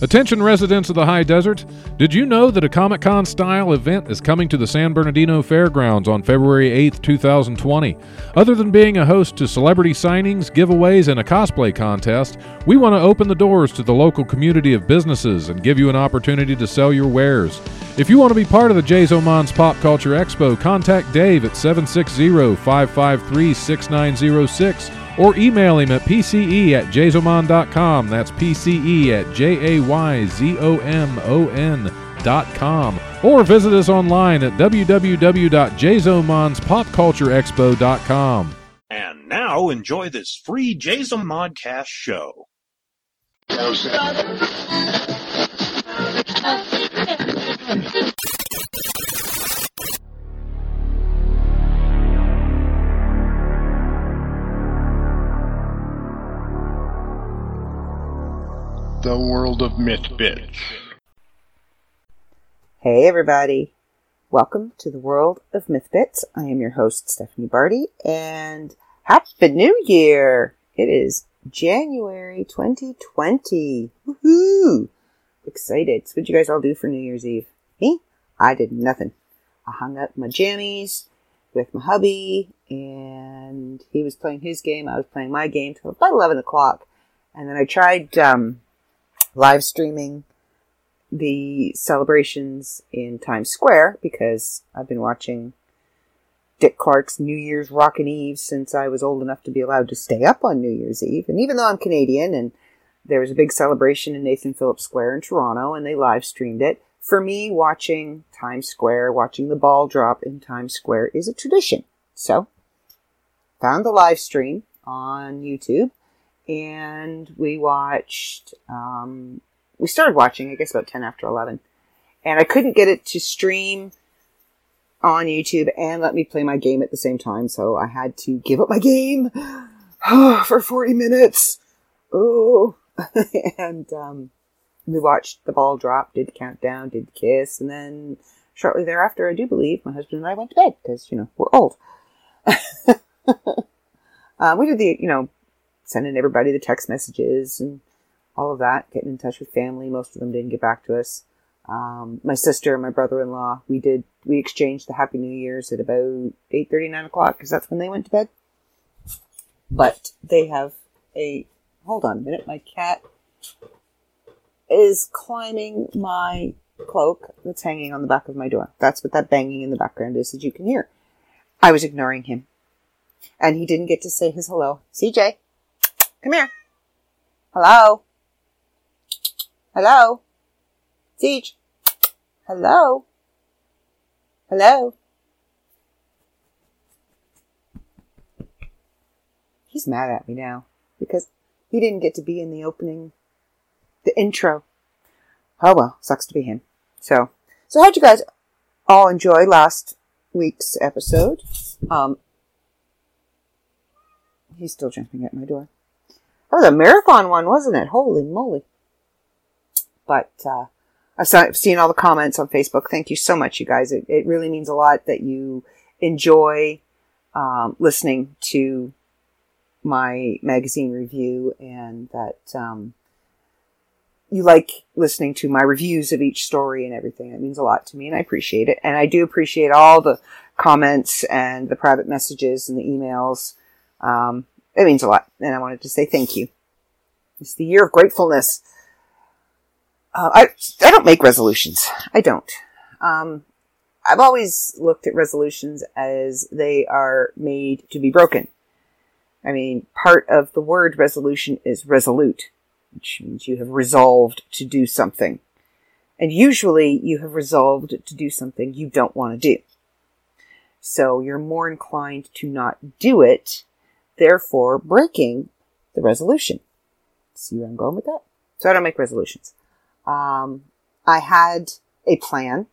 Attention residents of the high desert, did you know that a Comic Con style event is coming to the San Bernardino Fairgrounds on February 8th, 2020? Other than being a host to celebrity signings, giveaways, and a cosplay contest, we want to open the doors to the local community of businesses and give you an opportunity to sell your wares. If you want to be part of the Jayzomon's Pop Culture Expo, contact Dave at 760 553 6906 or email him at pce at jayzomon.com. That's pce at j-a-y-z-o-m-o-n dot com. Or visit us online at www.jayzomonspopcultureexpo.com. And now enjoy this free Jason Modcast show. The world of myth bits. Hey everybody, welcome to the world of Mythbits. I am your host Stephanie Barty, and Happy New Year! It is January 2020. Woohoo! Excited. So what did you guys all do for New Year's Eve? Me? I did nothing. I hung up my jammies with my hubby, and he was playing his game. I was playing my game till about 11 o'clock. And then I tried um, live streaming the celebrations in Times Square because I've been watching Dick Clark's New Year's Rockin' Eve since I was old enough to be allowed to stay up on New Year's Eve. And even though I'm Canadian and there was a big celebration in Nathan Phillips Square in Toronto and they live streamed it, for me, watching Times Square, watching the ball drop in Times Square is a tradition. So, found the live stream on YouTube and we watched. Um, we started watching, I guess, about ten after eleven, and I couldn't get it to stream on YouTube and let me play my game at the same time, so I had to give up my game for forty minutes. Oh, and um, we watched the ball drop, did countdown, did kiss, and then shortly thereafter, I do believe my husband and I went to bed because you know we're old. uh, we did the you know sending everybody the text messages and all of that, getting in touch with family. Most of them didn't get back to us. Um, my sister and my brother-in-law, we did, we exchanged the Happy New Year's at about 8 9 o'clock because that's when they went to bed. But they have a, hold on a minute, my cat is climbing my cloak that's hanging on the back of my door. That's what that banging in the background is that you can hear. I was ignoring him. And he didn't get to say his hello. CJ, Come here. Hello. Hello. Siege. Hello. Hello. He's mad at me now because he didn't get to be in the opening, the intro. Oh well, sucks to be him. So, so how'd you guys all enjoy last week's episode? Um, he's still jumping at my door. That was a marathon one, wasn't it? Holy moly. But, uh, I've seen all the comments on Facebook. Thank you so much, you guys. It, it really means a lot that you enjoy um, listening to my magazine review and that um, you like listening to my reviews of each story and everything. It means a lot to me and I appreciate it. And I do appreciate all the comments and the private messages and the emails. Um, it means a lot, and I wanted to say thank you. It's the year of gratefulness. Uh, I I don't make resolutions. I don't. Um, I've always looked at resolutions as they are made to be broken. I mean, part of the word resolution is resolute, which means you have resolved to do something. And usually you have resolved to do something you don't want to do. So you're more inclined to not do it therefore breaking the resolution. See where I'm going with that? So I don't make resolutions. Um, I had a plan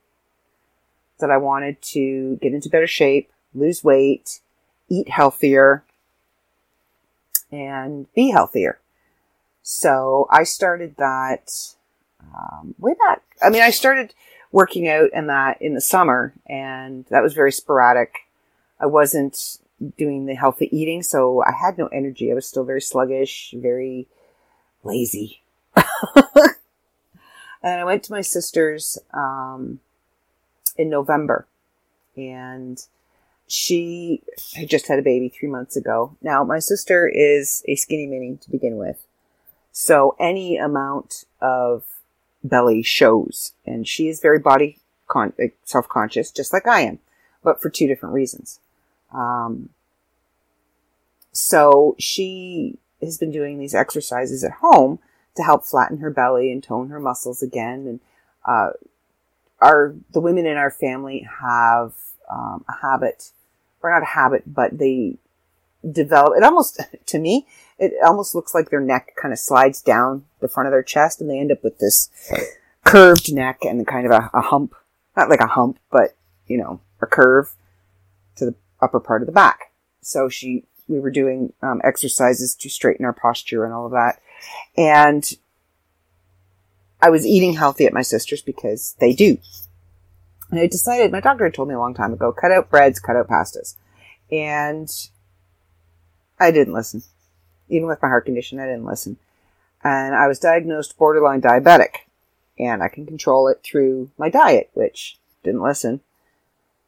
that I wanted to get into better shape, lose weight, eat healthier, and be healthier. So I started that um, way back. I mean, I started working out in that in the summer, and that was very sporadic. I wasn't doing the healthy eating, so I had no energy. I was still very sluggish, very lazy. And I went to my sister's um, in November, and she had just had a baby three months ago. Now, my sister is a skinny mini to begin with, so any amount of belly shows, and she is very body con- self conscious, just like I am, but for two different reasons. Um, so she has been doing these exercises at home to help flatten her belly and tone her muscles again. And uh, our the women in our family have um, a habit, or not a habit, but they develop. It almost to me, it almost looks like their neck kind of slides down the front of their chest, and they end up with this curved neck and kind of a, a hump. Not like a hump, but you know, a curve to the upper part of the back. So she we were doing um, exercises to straighten our posture and all of that. And I was eating healthy at my sister's because they do. And I decided, my doctor had told me a long time ago, cut out breads, cut out pastas. And I didn't listen. Even with my heart condition, I didn't listen. And I was diagnosed borderline diabetic. And I can control it through my diet, which didn't listen.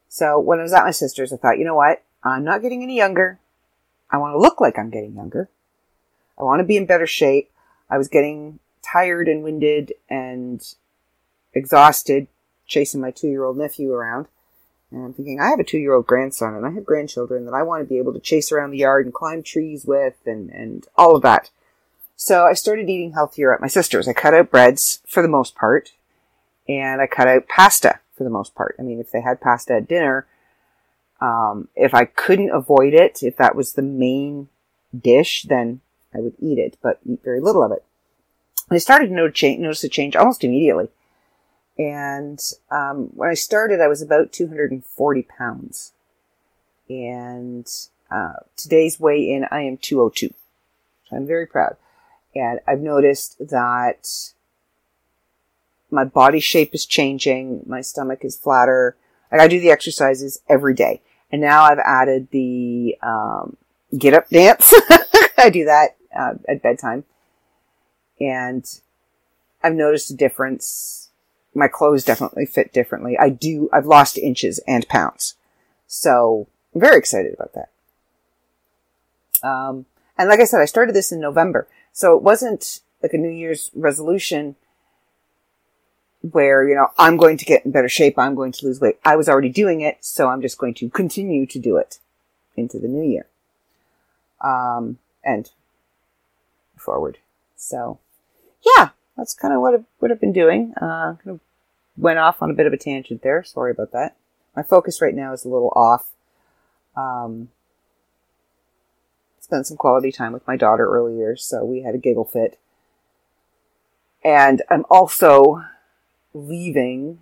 So when I was at my sister's, I thought, you know what? I'm not getting any younger. I want to look like I'm getting younger. I want to be in better shape. I was getting tired and winded and exhausted chasing my two year old nephew around. And I'm thinking, I have a two year old grandson and I have grandchildren that I want to be able to chase around the yard and climb trees with and, and all of that. So I started eating healthier at my sister's. I cut out breads for the most part and I cut out pasta for the most part. I mean, if they had pasta at dinner, um, if I couldn't avoid it, if that was the main dish, then I would eat it, but eat very little of it. I started to notice a change almost immediately. And um, when I started, I was about 240 pounds. And uh, today's weigh in, I am 202. So I'm very proud. And I've noticed that my body shape is changing, my stomach is flatter. Like I do the exercises every day. And now I've added the um, get up dance. I do that uh, at bedtime. And I've noticed a difference. My clothes definitely fit differently. I do, I've lost inches and pounds. So I'm very excited about that. Um, and like I said, I started this in November. So it wasn't like a New Year's resolution where, you know, I'm going to get in better shape. I'm going to lose weight. I was already doing it. So I'm just going to continue to do it into the new year. Um, and forward. So yeah, that's kind of what I've, what I've been doing. Uh, kind of went off on a bit of a tangent there. Sorry about that. My focus right now is a little off. Um, spent some quality time with my daughter earlier, so we had a giggle fit. And I'm also leaving.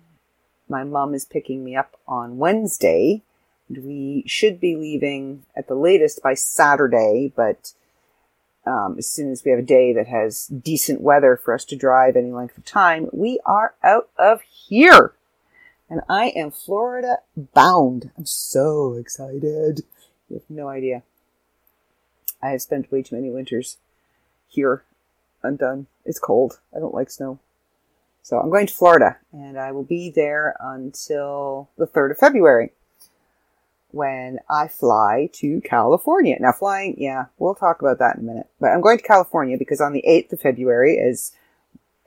My mom is picking me up on Wednesday. We should be leaving at the latest by Saturday, but um, as soon as we have a day that has decent weather for us to drive any length of time, we are out of here. And I am Florida bound. I'm so excited. You have no idea. I have spent way too many winters here. I'm done. It's cold. I don't like snow. So I'm going to Florida and I will be there until the 3rd of February when I fly to California. Now flying, yeah, we'll talk about that in a minute. But I'm going to California because on the 8th of February, as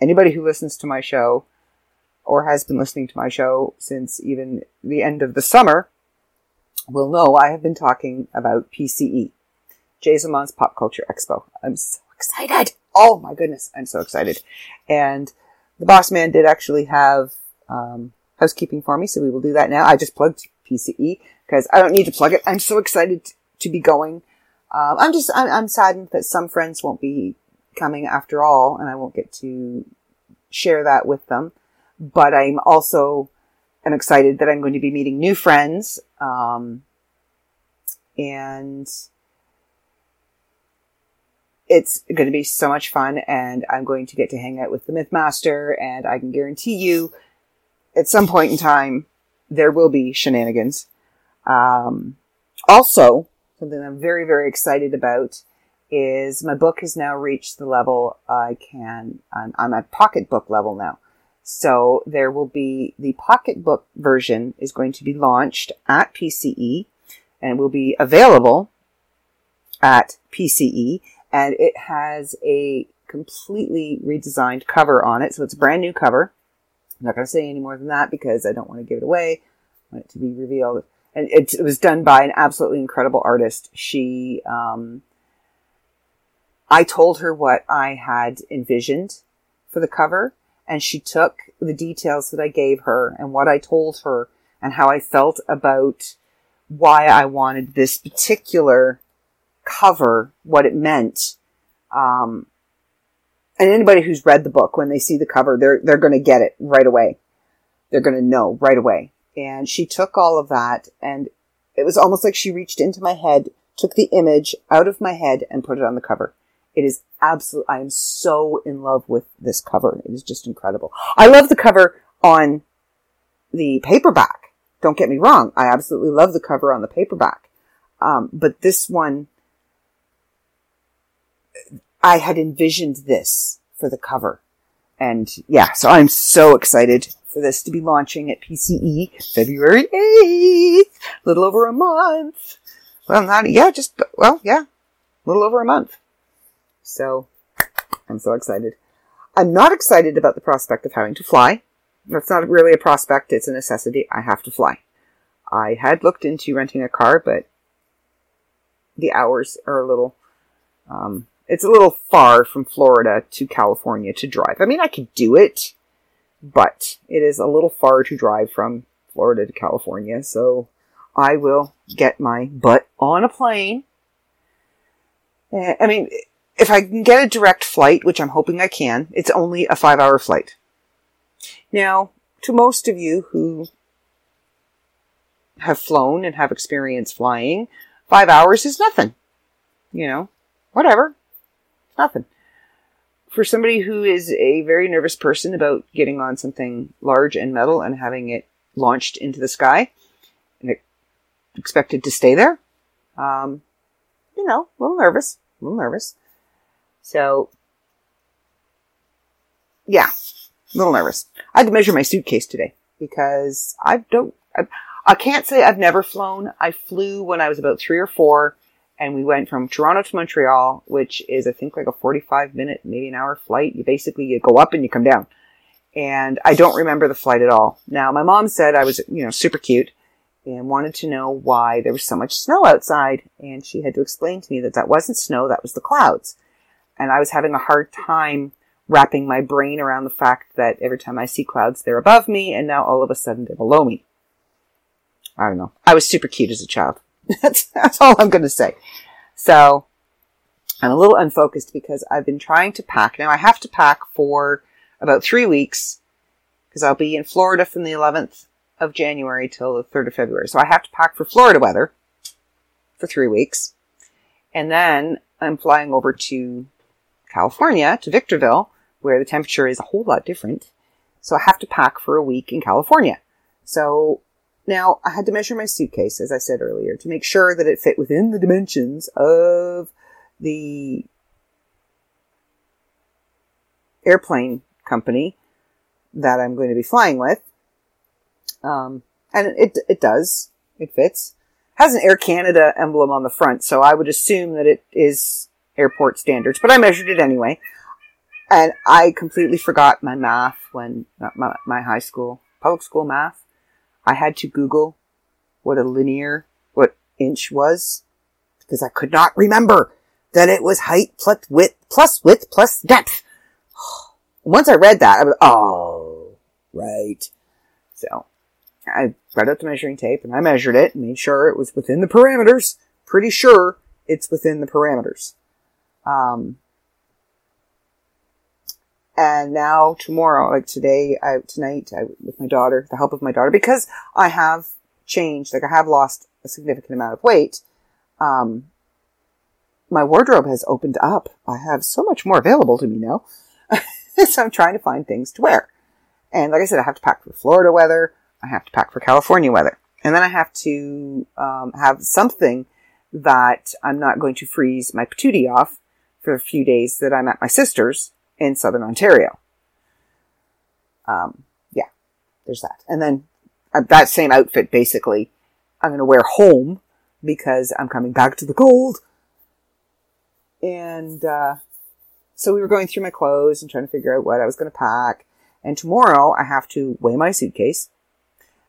anybody who listens to my show or has been listening to my show since even the end of the summer will know I have been talking about PCE, Jason Pop Culture Expo. I'm so excited. Oh my goodness, I'm so excited. And the boss man did actually have um, housekeeping for me, so we will do that now. I just plugged PCE because I don't need to plug it. I'm so excited to be going. Um, I'm just I'm, I'm saddened that some friends won't be coming after all, and I won't get to share that with them. But I'm also am excited that I'm going to be meeting new friends, um, and it's going to be so much fun and I'm going to get to hang out with the Mythmaster and I can guarantee you at some point in time there will be shenanigans. Um, also, something I'm very, very excited about is my book has now reached the level I can, I'm, I'm at pocketbook level now. So there will be the pocketbook version is going to be launched at PCE and will be available at PCE and it has a completely redesigned cover on it. So it's a brand new cover. I'm not going to say any more than that because I don't want to give it away. I want it to be revealed. And it, it was done by an absolutely incredible artist. She, um, I told her what I had envisioned for the cover and she took the details that I gave her and what I told her and how I felt about why I wanted this particular cover, what it meant. Um, and anybody who's read the book, when they see the cover, they're, they're going to get it right away. They're going to know right away. And she took all of that and it was almost like she reached into my head, took the image out of my head and put it on the cover. It is absolute. I am so in love with this cover. It is just incredible. I love the cover on the paperback. Don't get me wrong. I absolutely love the cover on the paperback. Um, but this one, I had envisioned this for the cover. And yeah, so I'm so excited for this to be launching at PCE February 8th. A little over a month. Well, not, yeah, just, well, yeah, a little over a month. So I'm so excited. I'm not excited about the prospect of having to fly. That's not really a prospect, it's a necessity. I have to fly. I had looked into renting a car, but the hours are a little, um, it's a little far from Florida to California to drive. I mean, I could do it, but it is a little far to drive from Florida to California, so I will get my butt on a plane. Eh, I mean, if I can get a direct flight, which I'm hoping I can, it's only a five hour flight. Now, to most of you who have flown and have experience flying, five hours is nothing. You know, whatever. Nothing. For somebody who is a very nervous person about getting on something large and metal and having it launched into the sky and expected to stay there, um, you know, a little nervous, a little nervous. So, yeah, a little nervous. I had to measure my suitcase today because I don't, I, I can't say I've never flown. I flew when I was about three or four and we went from Toronto to Montreal, which is, I think, like a 45 minute, maybe an hour flight. You basically, you go up and you come down. And I don't remember the flight at all. Now, my mom said I was, you know, super cute and wanted to know why there was so much snow outside. And she had to explain to me that that wasn't snow, that was the clouds and I was having a hard time wrapping my brain around the fact that every time I see clouds, they're above me, and now all of a sudden they're below me. I don't know. I was super cute as a child. that's, that's all I'm going to say. So, I'm a little unfocused because I've been trying to pack. Now I have to pack for about three weeks because I'll be in Florida from the 11th of January till the 3rd of February. So I have to pack for Florida weather for three weeks. And then I'm flying over to California to Victorville, where the temperature is a whole lot different. So I have to pack for a week in California. So now I had to measure my suitcase, as I said earlier, to make sure that it fit within the dimensions of the airplane company that I'm going to be flying with. Um, and it, it does. It fits. It Has an Air Canada emblem on the front, so I would assume that it is airport standards, but I measured it anyway. And I completely forgot my math when, my, my high school, public school math. I had to Google what a linear, what inch was, because I could not remember that it was height plus width, plus width plus depth. Once I read that, I was, oh, right. So, I read out the measuring tape and I measured it and made sure it was within the parameters. Pretty sure it's within the parameters. Um, and now tomorrow, like today, I, tonight, I, with my daughter, the help of my daughter, because I have changed, like I have lost a significant amount of weight, um, my wardrobe has opened up. I have so much more available to me now. so I'm trying to find things to wear. And like I said, I have to pack for Florida weather. I have to pack for California weather. And then I have to um, have something that I'm not going to freeze my patootie off for a few days that I'm at my sister's in southern Ontario. um, yeah, there's that. And then uh, that same outfit, basically, I'm going to wear home because I'm coming back to the cold. And, uh, so we were going through my clothes and trying to figure out what I was going to pack. And tomorrow I have to weigh my suitcase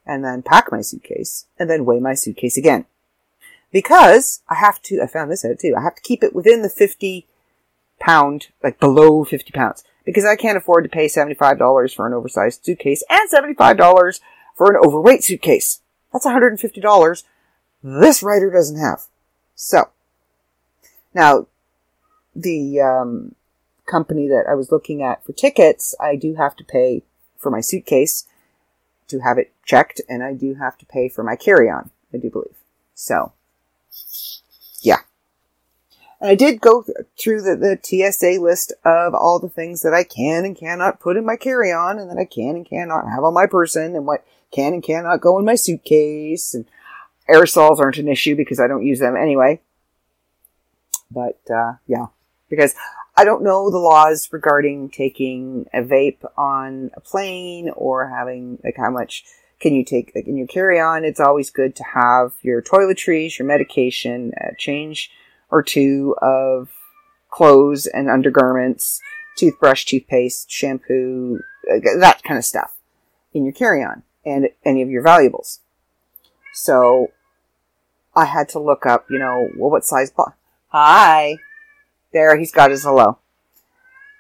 and then pack my suitcase and then weigh my suitcase again. Because I have to, I found this out too, I have to keep it within the 50 pound, like below 50 pounds. Because I can't afford to pay $75 for an oversized suitcase and $75 for an overweight suitcase. That's $150 this writer doesn't have. So, now, the um, company that I was looking at for tickets, I do have to pay for my suitcase to have it checked, and I do have to pay for my carry-on, I do believe. So, yeah. And I did go through the, the TSA list of all the things that I can and cannot put in my carry-on, and that I can and cannot have on my person, and what can and cannot go in my suitcase, and aerosols aren't an issue because I don't use them anyway. But, uh, yeah, because I don't know the laws regarding taking a vape on a plane or having, like, how much can you take like, in your carry on. It's always good to have your toiletries, your medication, a change or two of clothes and undergarments, toothbrush, toothpaste, shampoo, that kind of stuff in your carry on and any of your valuables. So I had to look up, you know, well, what size bo- Hi. There, he's got his hello.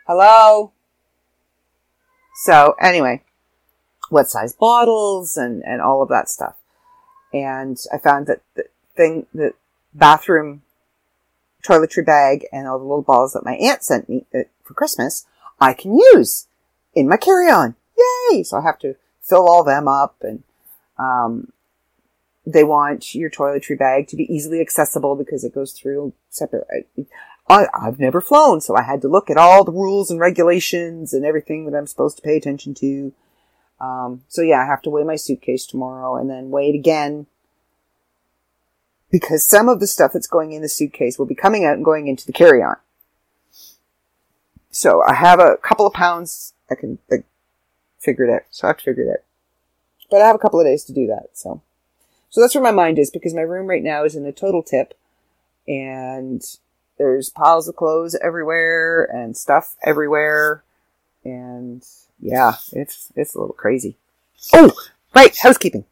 Hello. So anyway, what size bottles and, and all of that stuff. And I found that the thing, the bathroom toiletry bag and all the little balls that my aunt sent me uh, for Christmas, I can use in my carry-on. Yay! So I have to fill all them up and, um, they want your toiletry bag to be easily accessible because it goes through separate. I, I've never flown, so I had to look at all the rules and regulations and everything that I'm supposed to pay attention to. Um, so yeah, I have to weigh my suitcase tomorrow and then weigh it again because some of the stuff that's going in the suitcase will be coming out and going into the carry-on. So I have a couple of pounds. I can like, figure it out. So I have to figure it out. But I have a couple of days to do that. So. So that's where my mind is because my room right now is in a total tip and there's piles of clothes everywhere and stuff everywhere. And yeah, it's, it's a little crazy. Oh, right. Housekeeping.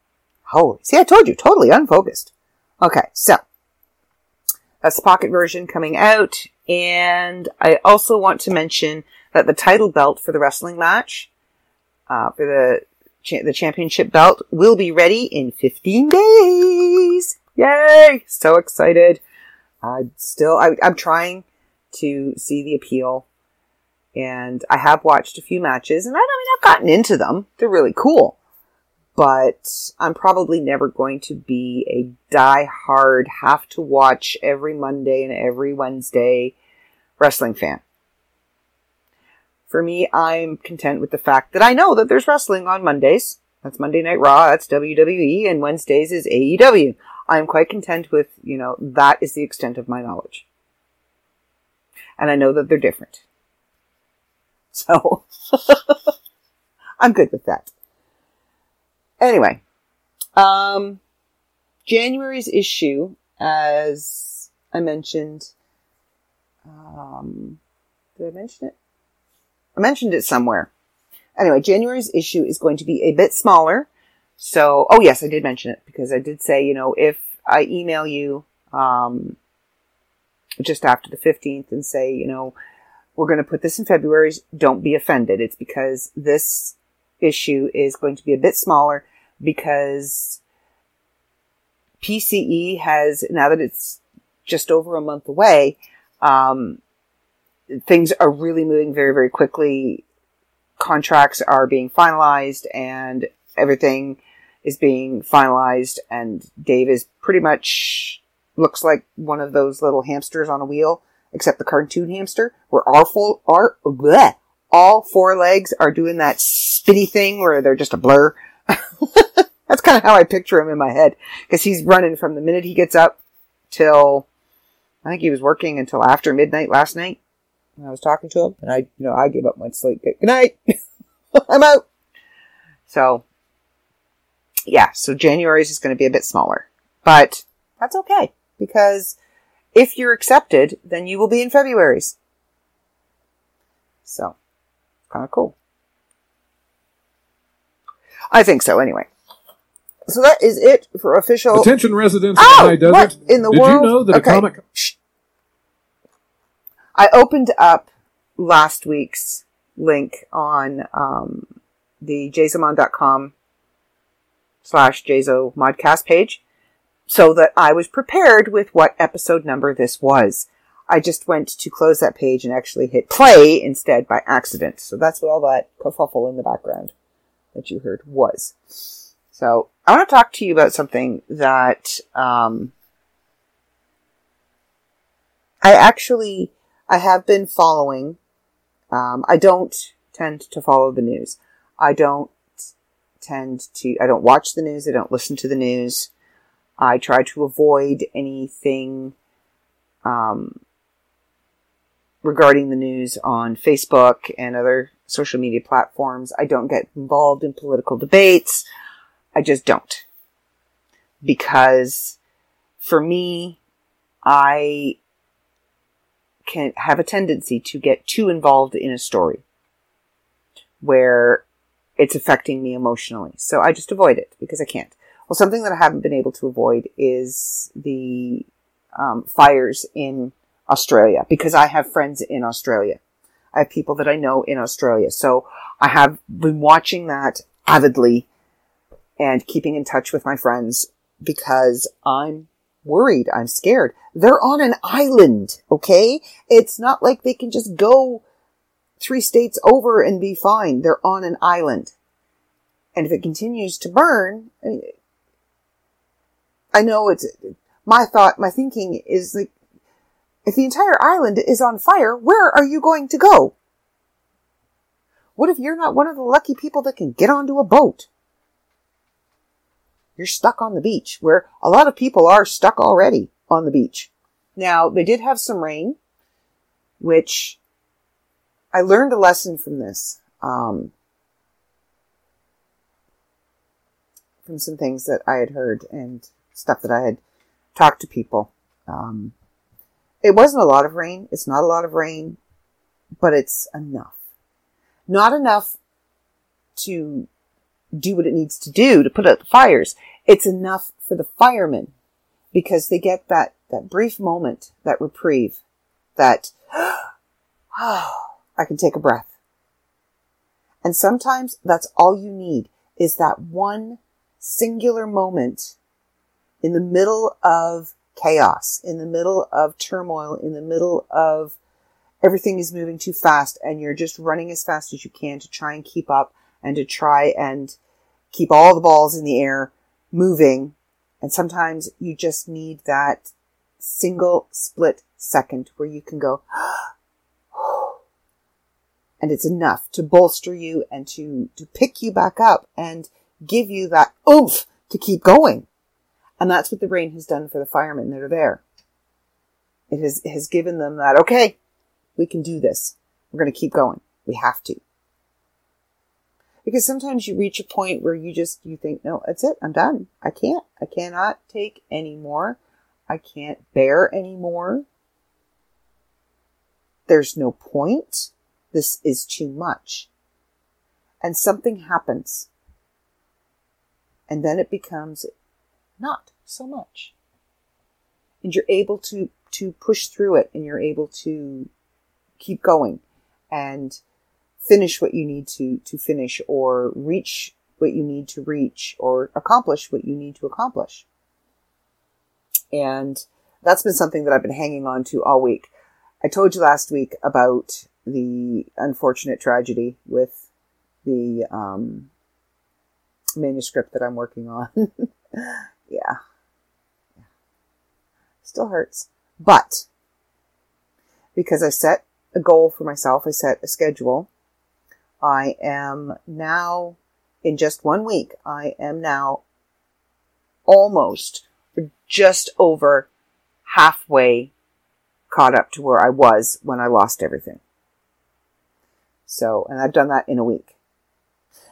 Holy, see, I told you, totally unfocused. Okay. So that's the pocket version coming out. And I also want to mention that the title belt for the wrestling match, uh, for the cha- the championship belt will be ready in 15 days. Yay! So excited. Uh, still, I, I'm trying to see the appeal and I have watched a few matches and I, I mean, I've gotten into them. They're really cool. But I'm probably never going to be a die-hard, have to watch every Monday and every Wednesday wrestling fan. For me, I'm content with the fact that I know that there's wrestling on Mondays. That's Monday Night Raw, that's WWE, and Wednesdays is AEW. I'm quite content with, you know, that is the extent of my knowledge. And I know that they're different. So, I'm good with that. Anyway, um, January's issue, as I mentioned, um, did I mention it? I mentioned it somewhere. Anyway, January's issue is going to be a bit smaller. So, oh yes, I did mention it because I did say, you know, if I email you, um, just after the 15th and say, you know, we're going to put this in February, don't be offended. It's because this issue is going to be a bit smaller because PCE has, now that it's just over a month away, um, things are really moving very, very quickly. Contracts are being finalized and everything is being finalized and Dave is pretty much looks like one of those little hamsters on a wheel, except the cartoon hamster, where all four, are, bleh, all four legs are doing that spitty thing where they're just a blur. That's kind of how I picture him in my head. Cause he's running from the minute he gets up till, I think he was working until after midnight last night. I was talking to him, and I, you know, I gave up my sleep. Good night. I'm out. So, yeah, so January is just going to be a bit smaller. But that's okay because if you're accepted, then you will be in February's. So, kind of cool. I think so, anyway. So that is it for official. Attention residents of Oh, the high desert. what in the Did world? you know that Okay. a comic Shh. I opened up last week's link on um, the jayzomon.com slash jazo modcast page so that I was prepared with what episode number this was. I just went to close that page and actually hit play instead by accident. So that's what all that kerfuffle in the background that you heard was. So I want to talk to you about something that um, I actually I have been following. Um, I don't tend to follow the news. I don't tend to. I don't watch the news. I don't listen to the news. I try to avoid anything um, regarding the news on Facebook and other social media platforms. I don't get involved in political debates. I just don't. Because for me, I can have a tendency to get too involved in a story where it's affecting me emotionally. So I just avoid it because I can't. Well, something that I haven't been able to avoid is the um, fires in Australia because I have friends in Australia. I have people that I know in Australia. So I have been watching that avidly and keeping in touch with my friends because I'm worried. I'm scared. They're on an island, okay? It's not like they can just go three states over and be fine. They're on an island. And if it continues to burn, I, know it's, my thought, my thinking is like, if the entire island is on fire, where are you going to go? What if you're not one of the lucky people that can get onto a boat? You're stuck on the beach where a lot of people are stuck already on the beach. Now, they did have some rain, which I learned a lesson from this. Um, from some things that I had heard and stuff that I had talked to people. Um, it wasn't a lot of rain. It's not a lot of rain, but it's enough. Not enough to do what it needs to do to put out the fires. It's enough for the firemen because they get that, that brief moment, that reprieve, that, I can take a breath. And sometimes that's all you need is that one singular moment in the middle of chaos, in the middle of turmoil, in the middle of everything is moving too fast and you're just running as fast as you can to try and keep up and to try and keep all the balls in the air moving. And sometimes you just need that single split second where you can go, and it's enough to bolster you and to, to pick you back up and give you that oomph to keep going. And that's what the rain has done for the firemen that are there. It has, has given them that, okay, we can do this. We're going to keep going. We have to. Because sometimes you reach a point where you just, you think, no, that's it. I'm done. I can't. I cannot take any more. I can't bear any more. There's no point. This is too much. And something happens. And then it becomes not so much. And you're able to, to push through it and you're able to keep going and finish what you need to, to finish or reach what you need to reach or accomplish what you need to accomplish. And that's been something that I've been hanging on to all week. I told you last week about the unfortunate tragedy with the um, manuscript that I'm working on. yeah. Still hurts. But because I set a goal for myself, I set a schedule. I am now, in just one week, I am now almost just over halfway caught up to where I was when I lost everything. So, and I've done that in a week.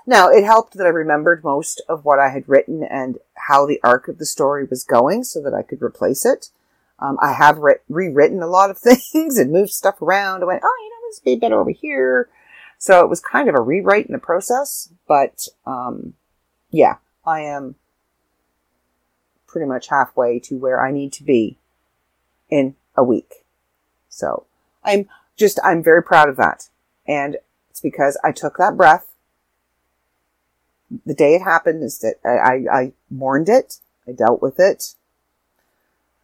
Now, it helped that I remembered most of what I had written and how the arc of the story was going so that I could replace it. Um, I have re- rewritten a lot of things and moved stuff around. I went, oh, you know, this would be better over here. So it was kind of a rewrite in the process, but, um, yeah, I am pretty much halfway to where I need to be in a week. So I'm just, I'm very proud of that. And it's because I took that breath. The day it happened is that I, I, I mourned it. I dealt with it.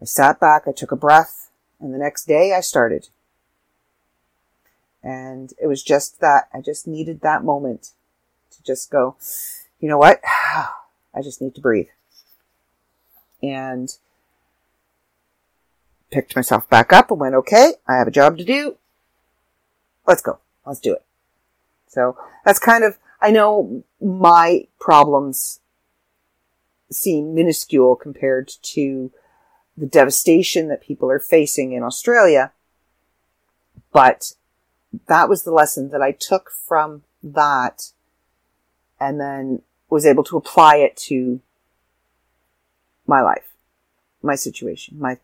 I sat back, I took a breath, and the next day I started. And it was just that, I just needed that moment to just go, you know what? I just need to breathe. And picked myself back up and went, okay, I have a job to do. Let's go. Let's do it. So that's kind of, I know my problems seem minuscule compared to the devastation that people are facing in Australia. But that was the lesson that I took from that and then was able to apply it to my life, my situation, my,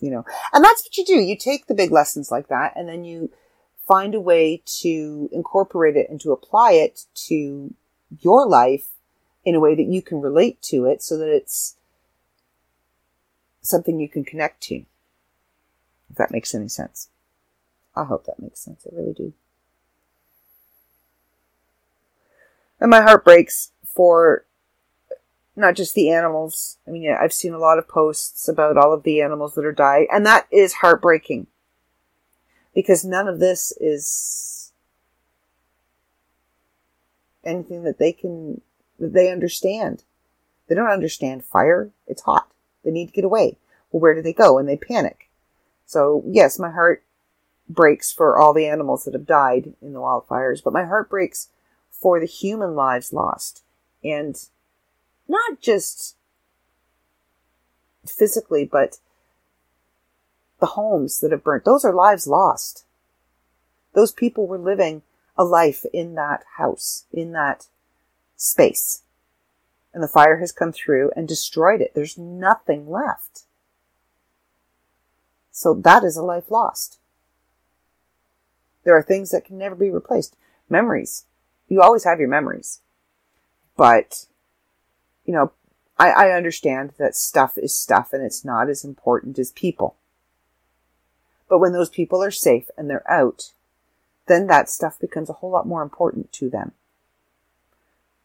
you know, and that's what you do. You take the big lessons like that and then you find a way to incorporate it and to apply it to your life in a way that you can relate to it so that it's something you can connect to. If that makes any sense. I hope that makes sense. I really do. And my heart breaks for not just the animals. I mean, I've seen a lot of posts about all of the animals that are dying, and that is heartbreaking because none of this is anything that they can that they understand. They don't understand fire. It's hot. They need to get away. Well, where do they go? And they panic. So yes, my heart breaks for all the animals that have died in the wildfires, but my heart breaks for the human lives lost. And not just physically, but the homes that have burnt. Those are lives lost. Those people were living a life in that house, in that space. And the fire has come through and destroyed it. There's nothing left. So that is a life lost. There are things that can never be replaced. Memories. You always have your memories. But you know, I, I understand that stuff is stuff and it's not as important as people. But when those people are safe and they're out, then that stuff becomes a whole lot more important to them.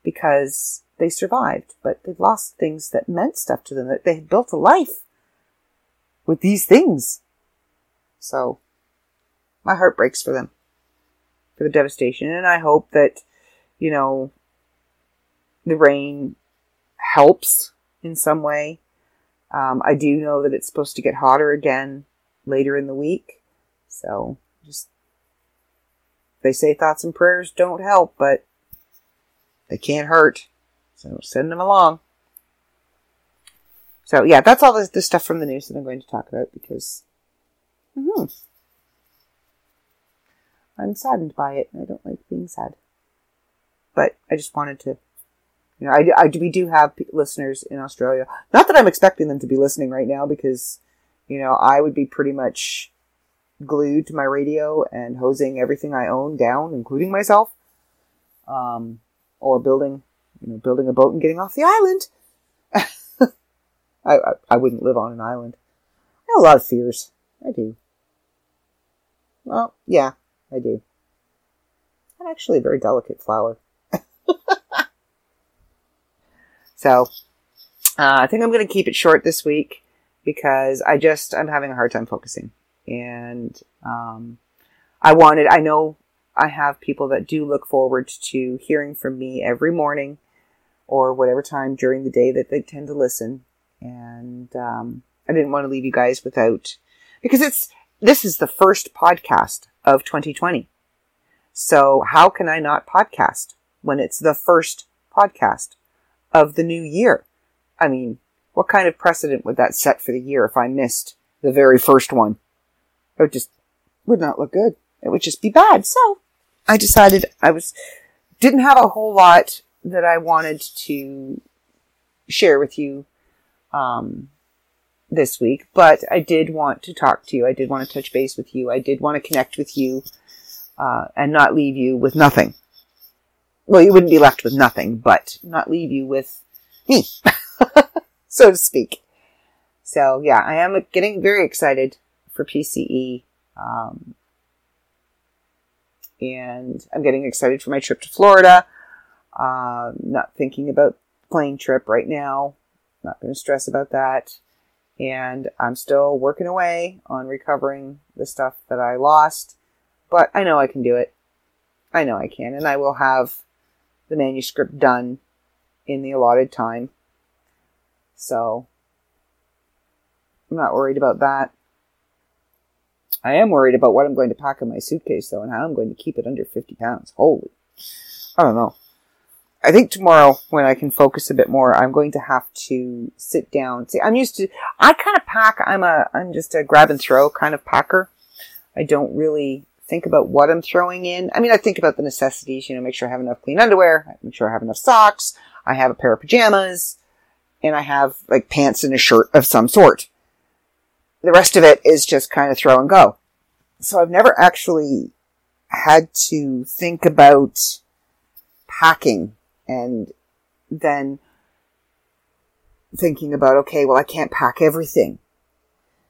Because they survived, but they've lost things that meant stuff to them, that they had built a life with these things. So, my heart breaks for them, for the devastation, and I hope that, you know, the rain helps in some way. Um, I do know that it's supposed to get hotter again later in the week. So just, they say thoughts and prayers don't help, but they can't hurt. So send them along. So yeah, that's all the, the stuff from the news that I'm going to talk about because mm-hmm, I'm saddened by it. I don't like being sad. But I just wanted to you know, I, I, we do have listeners in Australia. Not that I'm expecting them to be listening right now because, you know, I would be pretty much glued to my radio and hosing everything I own down, including myself. Um, or building, you know, building a boat and getting off the island. I, I, I wouldn't live on an island. I have a lot of fears. I do. Well, yeah, I do. I'm actually a very delicate flower. So, uh, I think I'm going to keep it short this week because I just, I'm having a hard time focusing. And, um, I wanted, I know I have people that do look forward to hearing from me every morning or whatever time during the day that they tend to listen. And, um, I didn't want to leave you guys without, because it's, this is the first podcast of 2020. So how can I not podcast when it's the first podcast? of the new year. I mean, what kind of precedent would that set for the year if I missed the very first one? It would just would not look good. It would just be bad. So I decided I was didn't have a whole lot that I wanted to share with you um, this week, but I did want to talk to you. I did want to touch base with you. I did want to connect with you uh, and not leave you with nothing. Well, you wouldn't be left with nothing, but not leave you with me, so to speak. So yeah, I am getting very excited for PCE. Um, and I'm getting excited for my trip to Florida. Uh, not thinking about plane trip right now. Not going to stress about that. And I'm still working away on recovering the stuff that I lost. But I know I can do it. I know I can. And I will have the manuscript done in the allotted time. So I'm not worried about that. I am worried about what I'm going to pack in my suitcase though and how I'm going to keep it under 50 pounds. Holy. I don't know. I think tomorrow, when I can focus a bit more, I'm going to have to sit down. See, I'm used to, I kind of pack, I'm a, I'm just a grab and throw kind of packer. I don't really think about what I'm throwing in. I mean, I think about the necessities, you know, make sure I have enough clean underwear, make sure I have enough socks, I have a pair of pajamas, and I have like pants and a shirt of some sort. The rest of it is just kind of throw and go. So I've never actually had to think about packing and then thinking about, okay, well, I can't pack everything.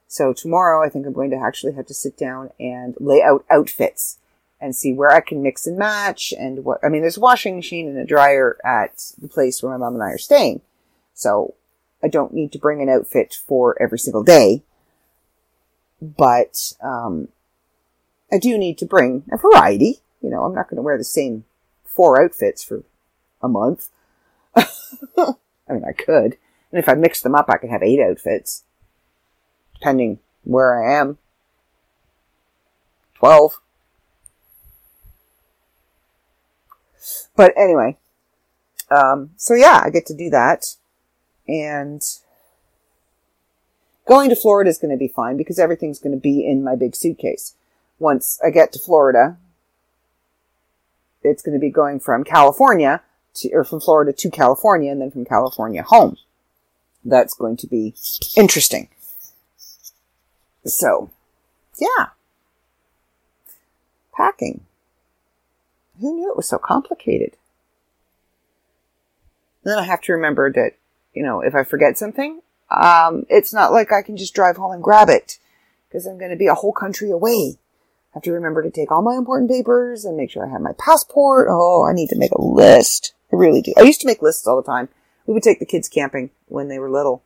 So tomorrow I think I'm going to actually have to sit down and lay out outfits and see where I can mix and match and what, I mean, there's a washing machine and a dryer at the place where my mom and I are staying. So I don't need to bring an outfit for every single day. But, um, I do need to bring a variety. You know, I'm not going to wear the same four outfits for a month. I mean, I could. And if I mix them up, I could have eight outfits. Depending where I am. Twelve. But anyway. Um, so yeah, I get to do that. And going to Florida is going to be fine because everything's going to be in my big suitcase. Once I get to Florida, it's going to be going from California to, or from Florida to California and then from California home. That's going to be interesting. So, yeah. Packing. Who knew it was so complicated? Then I have to remember that, you know, if I forget something, um, it's not like I can just drive home and grab it because I'm going to be a whole country away. I have to remember to take all my important papers and make sure I have my passport. Oh, I need to make a list. I really do. I used to make lists all the time. We would take the kids camping when they were little.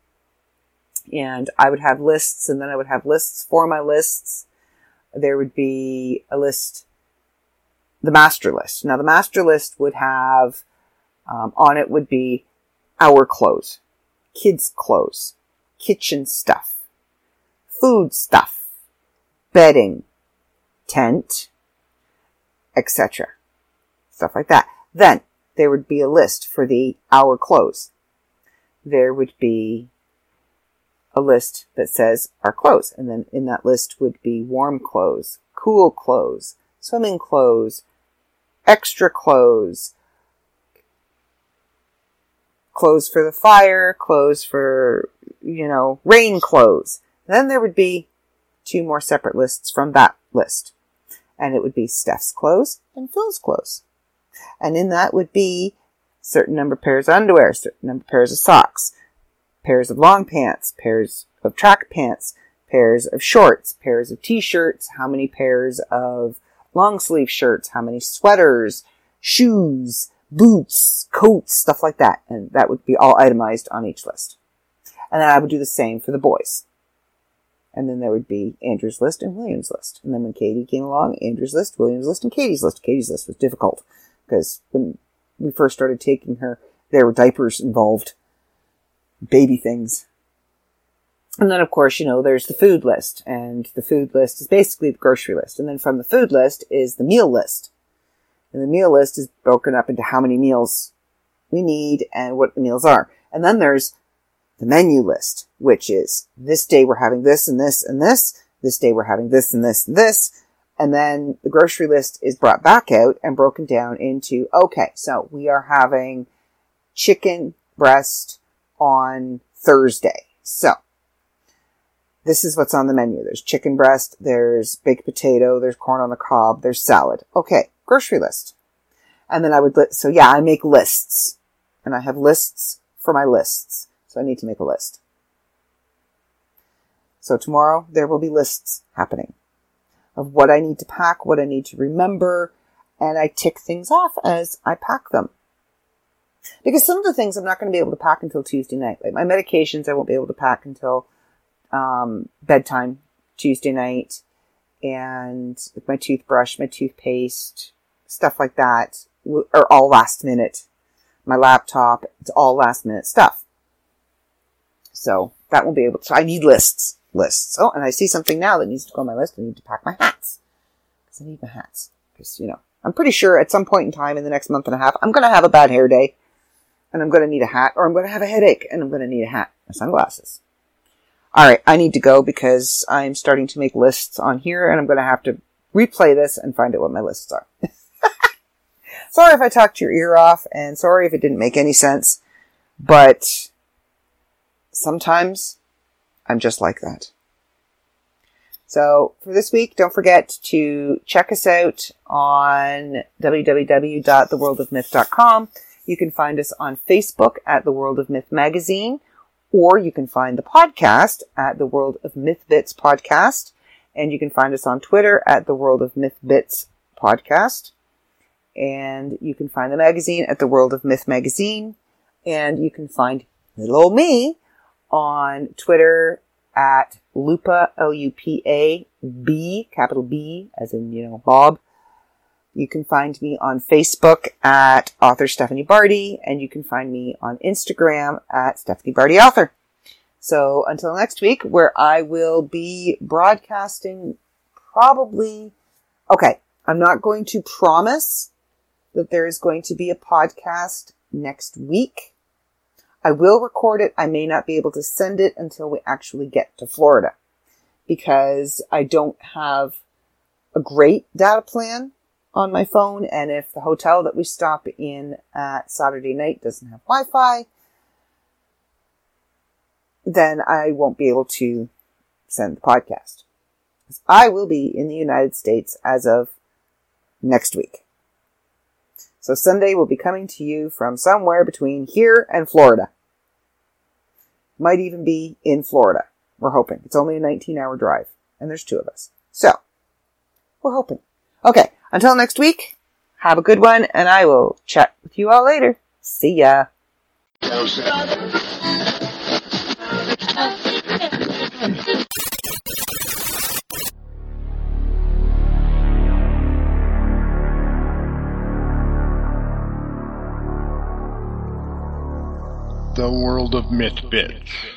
And I would have lists and then I would have lists for my lists. There would be a list, the master list. Now the master list would have, um, on it would be our clothes, kids clothes, kitchen stuff, food stuff, bedding, tent, etc. Stuff like that. Then there would be a list for the our clothes. There would be a list that says our clothes. And then in that list would be warm clothes, cool clothes, swimming clothes, extra clothes, clothes for the fire, clothes for, you know, rain clothes. then there would be two more separate lists from that list. And it would be Steph's clothes and Phil's clothes. And in that would be certain number of pairs of underwear, certain number of pairs of socks, pairs of long pants, pairs of track pants, pairs of shorts, pairs of t-shirts, how many pairs of long sleeve shirts, how many sweaters, shoes, boots, coats, stuff like that. And that would be all itemized on each list. And then I would do the same for the boys. And then there would be Andrew's list and William's list. And then when Katie came along, Andrew's list, William's list, and Katie's list. Katie's list was difficult because when we first started taking her, there were diapers involved, baby things. And then, of course, you know, there's the food list, and the food list is basically the grocery list. And then from the food list is the meal list. And the meal list is broken up into how many meals we need and what the meals are. And then there's the menu list, which is this day we're having this and this and this. This day we're having this and this and this. And then the grocery list is brought back out and broken down into, okay, so we are having chicken breast on Thursday. So, this is what's on the menu. There's chicken breast, there's baked potato, there's corn on the cob, there's salad. Okay, grocery list. And then I would, li- so yeah, I make lists. And I have lists for my lists. So I need to make a list. So tomorrow there will be lists happening of what I need to pack, what I need to remember, and I tick things off as I pack them. Because some of the things I'm not going to be able to pack until Tuesday night. Like my medications, I won't be able to pack until um, bedtime Tuesday night, and my toothbrush, my toothpaste, stuff like that are all last minute. My laptop, it's all last minute stuff. So that won't be able to. I need lists, lists. Oh, and I see something now that needs to go on my list. I need to pack my hats because I need my hats. Because you know, I'm pretty sure at some point in time in the next month and a half, I'm going to have a bad hair day, and I'm going to need a hat, or I'm going to have a headache, and I'm going to need a hat, and sunglasses. All right, I need to go because I'm starting to make lists on here, and I'm going to have to replay this and find out what my lists are. sorry if I talked your ear off, and sorry if it didn't make any sense, but sometimes I'm just like that. So for this week, don't forget to check us out on www.theworldofmyth.com. You can find us on Facebook at The World of Myth Magazine, or you can find the podcast at The World of Myth Bits Podcast, and you can find us on Twitter at The World of Myth Bits Podcast, and you can find the magazine at The World of Myth Magazine, and you can find little old me on Twitter at Lupa, L-U-P-A, B, capital B, as in, you know, Bob. You can find me on Facebook at author Stephanie Barty, and you can find me on Instagram at Stephanie Barty Author. So until next week, where I will be broadcasting probably, okay, I'm not going to promise that there is going to be a podcast next week I will record it. I may not be able to send it until we actually get to Florida because I don't have a great data plan on my phone. And if the hotel that we stop in at Saturday night doesn't have Wi-Fi, then I won't be able to send the podcast. I will be in the United States as of next week. So Sunday will be coming to you from somewhere between here and Florida. Might even be in Florida. We're hoping. It's only a 19 hour drive, and there's two of us. So, we're hoping. Okay, until next week, have a good one, and I will chat with you all later. See ya. The World of Myth Bits.